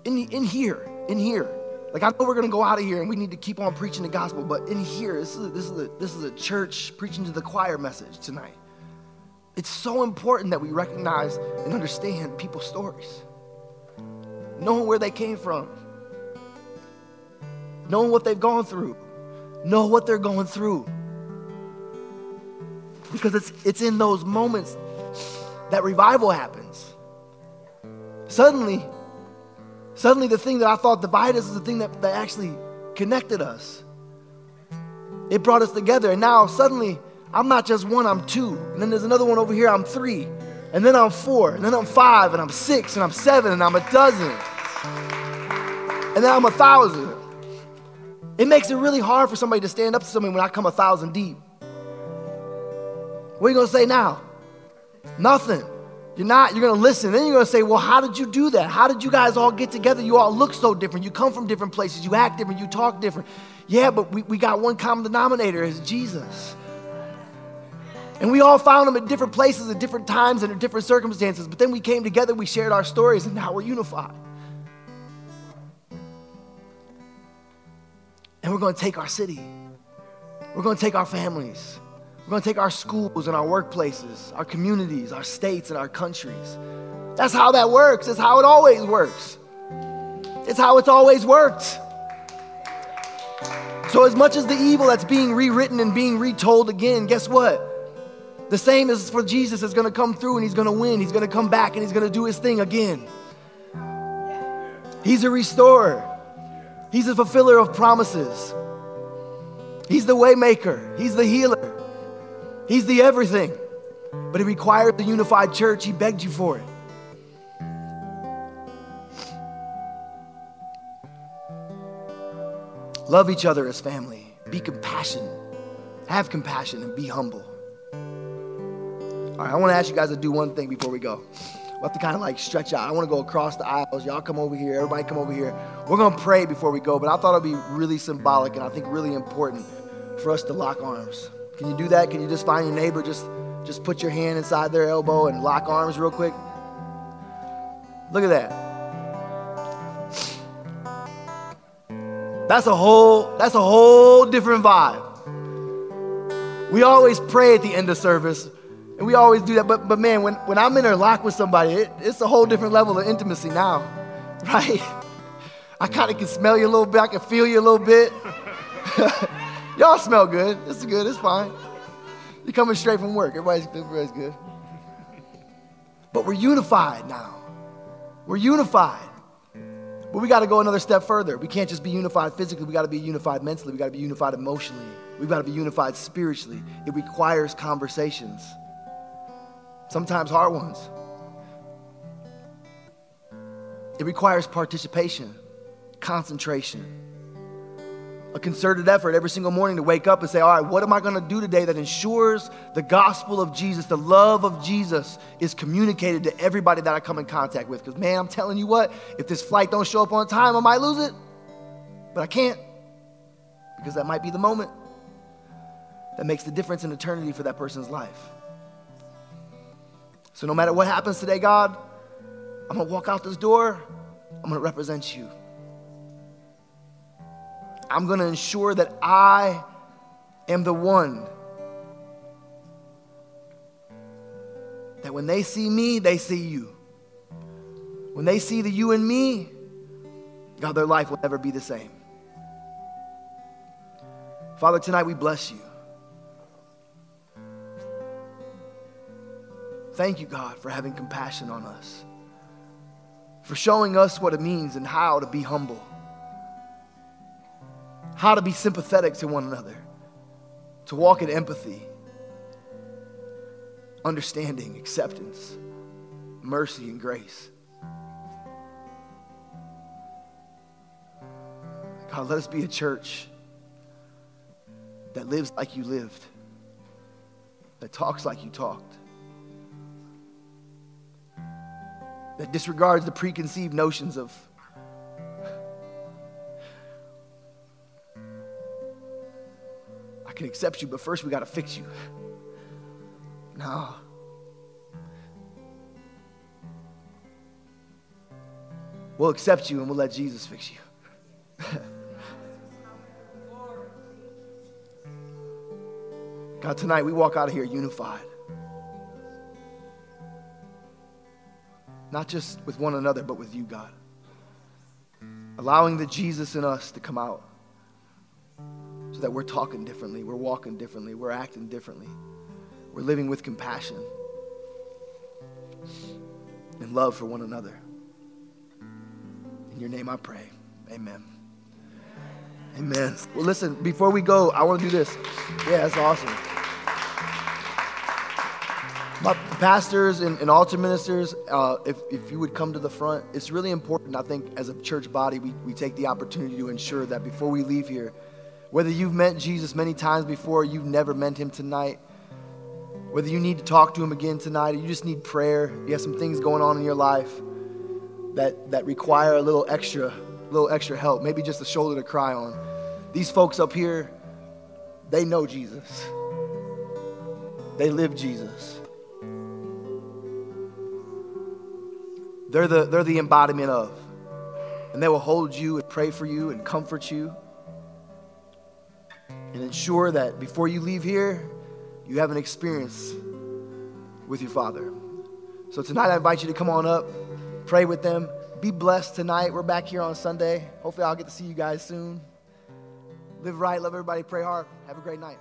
In, in here, in here, like I know we're gonna go out of here and we need to keep on preaching the gospel, but in here, this is a, this is a, this is a church preaching to the choir message tonight. It's so important that we recognize and understand people's stories, knowing where they came from, knowing what they've gone through, know what they're going through. Because it's, it's in those moments that revival happens. Suddenly, Suddenly, the thing that I thought divided us is the thing that, that actually connected us. It brought us together. And now, suddenly, I'm not just one, I'm two. And then there's another one over here, I'm three. And then I'm four. And then I'm five. And I'm six. And I'm seven. And I'm a dozen. And then I'm a thousand. It makes it really hard for somebody to stand up to somebody when I come a thousand deep. What are you going to say now? Nothing. You're not, you're going to listen. Then you're going to say, well, how did you do that? How did you guys all get together? You all look so different. You come from different places. You act different. You talk different. Yeah, but we, we got one common denominator is Jesus. And we all found him at different places, at different times, and different circumstances. But then we came together, we shared our stories, and now we're unified. And we're going to take our city. We're going to take our families. We're going to take our schools and our workplaces, our communities, our states, and our countries. That's how that works. It's how it always works. It's how it's always worked. So, as much as the evil that's being rewritten and being retold again, guess what? The same is for Jesus is going to come through and he's going to win. He's going to come back and he's going to do his thing again. He's a restorer. He's a fulfiller of promises. He's the waymaker. He's the healer. He's the everything. But he required the unified church. He begged you for it. Love each other as family. Be compassionate. Have compassion and be humble. All right, I want to ask you guys to do one thing before we go. We'll have to kind of like stretch out. I want to go across the aisles. Y'all come over here. Everybody come over here. We're going to pray before we go, but I thought it'd be really symbolic and I think really important for us to lock arms. Can you do that? Can you just find your neighbor, just, just put your hand inside their elbow and lock arms real quick? Look at that. That's a whole, that's a whole different vibe. We always pray at the end of service, and we always do that. But, but man, when, when I'm in a lock with somebody, it, it's a whole different level of intimacy now, right? I kind of can smell you a little bit. I can feel you a little bit. Y'all smell good. It's good. It's fine. You're coming straight from work. Everybody's, everybody's good. But we're unified now. We're unified. But we got to go another step further. We can't just be unified physically, we got to be unified mentally, we got to be unified emotionally, we've got to be unified spiritually. It requires conversations, sometimes hard ones. It requires participation, concentration a concerted effort every single morning to wake up and say, All right, what am I going to do today that ensures the gospel of Jesus, the love of Jesus is communicated to everybody that I come in contact with? Because, man, I'm telling you what, if this flight don't show up on time, I might lose it. But I can't because that might be the moment that makes the difference in eternity for that person's life. So, no matter what happens today, God, I'm going to walk out this door, I'm going to represent you. I'm going to ensure that I am the one that when they see me, they see you. When they see the you and me, God, their life will never be the same. Father, tonight we bless you. Thank you, God, for having compassion on us, for showing us what it means and how to be humble how to be sympathetic to one another, to walk in empathy, understanding, acceptance, mercy, and grace. God, let us be a church that lives like you lived, that talks like you talked, that disregards the preconceived notions of I can accept you, but first we got to fix you. No. We'll accept you and we'll let Jesus fix you. God, tonight we walk out of here unified. Not just with one another, but with you, God. Allowing the Jesus in us to come out so that we're talking differently, we're walking differently, we're acting differently, we're living with compassion and love for one another. In your name I pray. Amen. Amen. Well, listen, before we go, I want to do this. Yeah, that's awesome. My pastors and, and altar ministers, uh, if, if you would come to the front, it's really important, I think, as a church body, we, we take the opportunity to ensure that before we leave here, whether you've met Jesus many times before, you've never met him tonight. Whether you need to talk to him again tonight, or you just need prayer, you have some things going on in your life that, that require a little extra, little extra help, maybe just a shoulder to cry on. These folks up here, they know Jesus. They live Jesus. They're the, they're the embodiment of. And they will hold you and pray for you and comfort you and ensure that before you leave here, you have an experience with your Father. So tonight, I invite you to come on up, pray with them. Be blessed tonight. We're back here on Sunday. Hopefully, I'll get to see you guys soon. live right, love everybody, pray hard. Have a great night.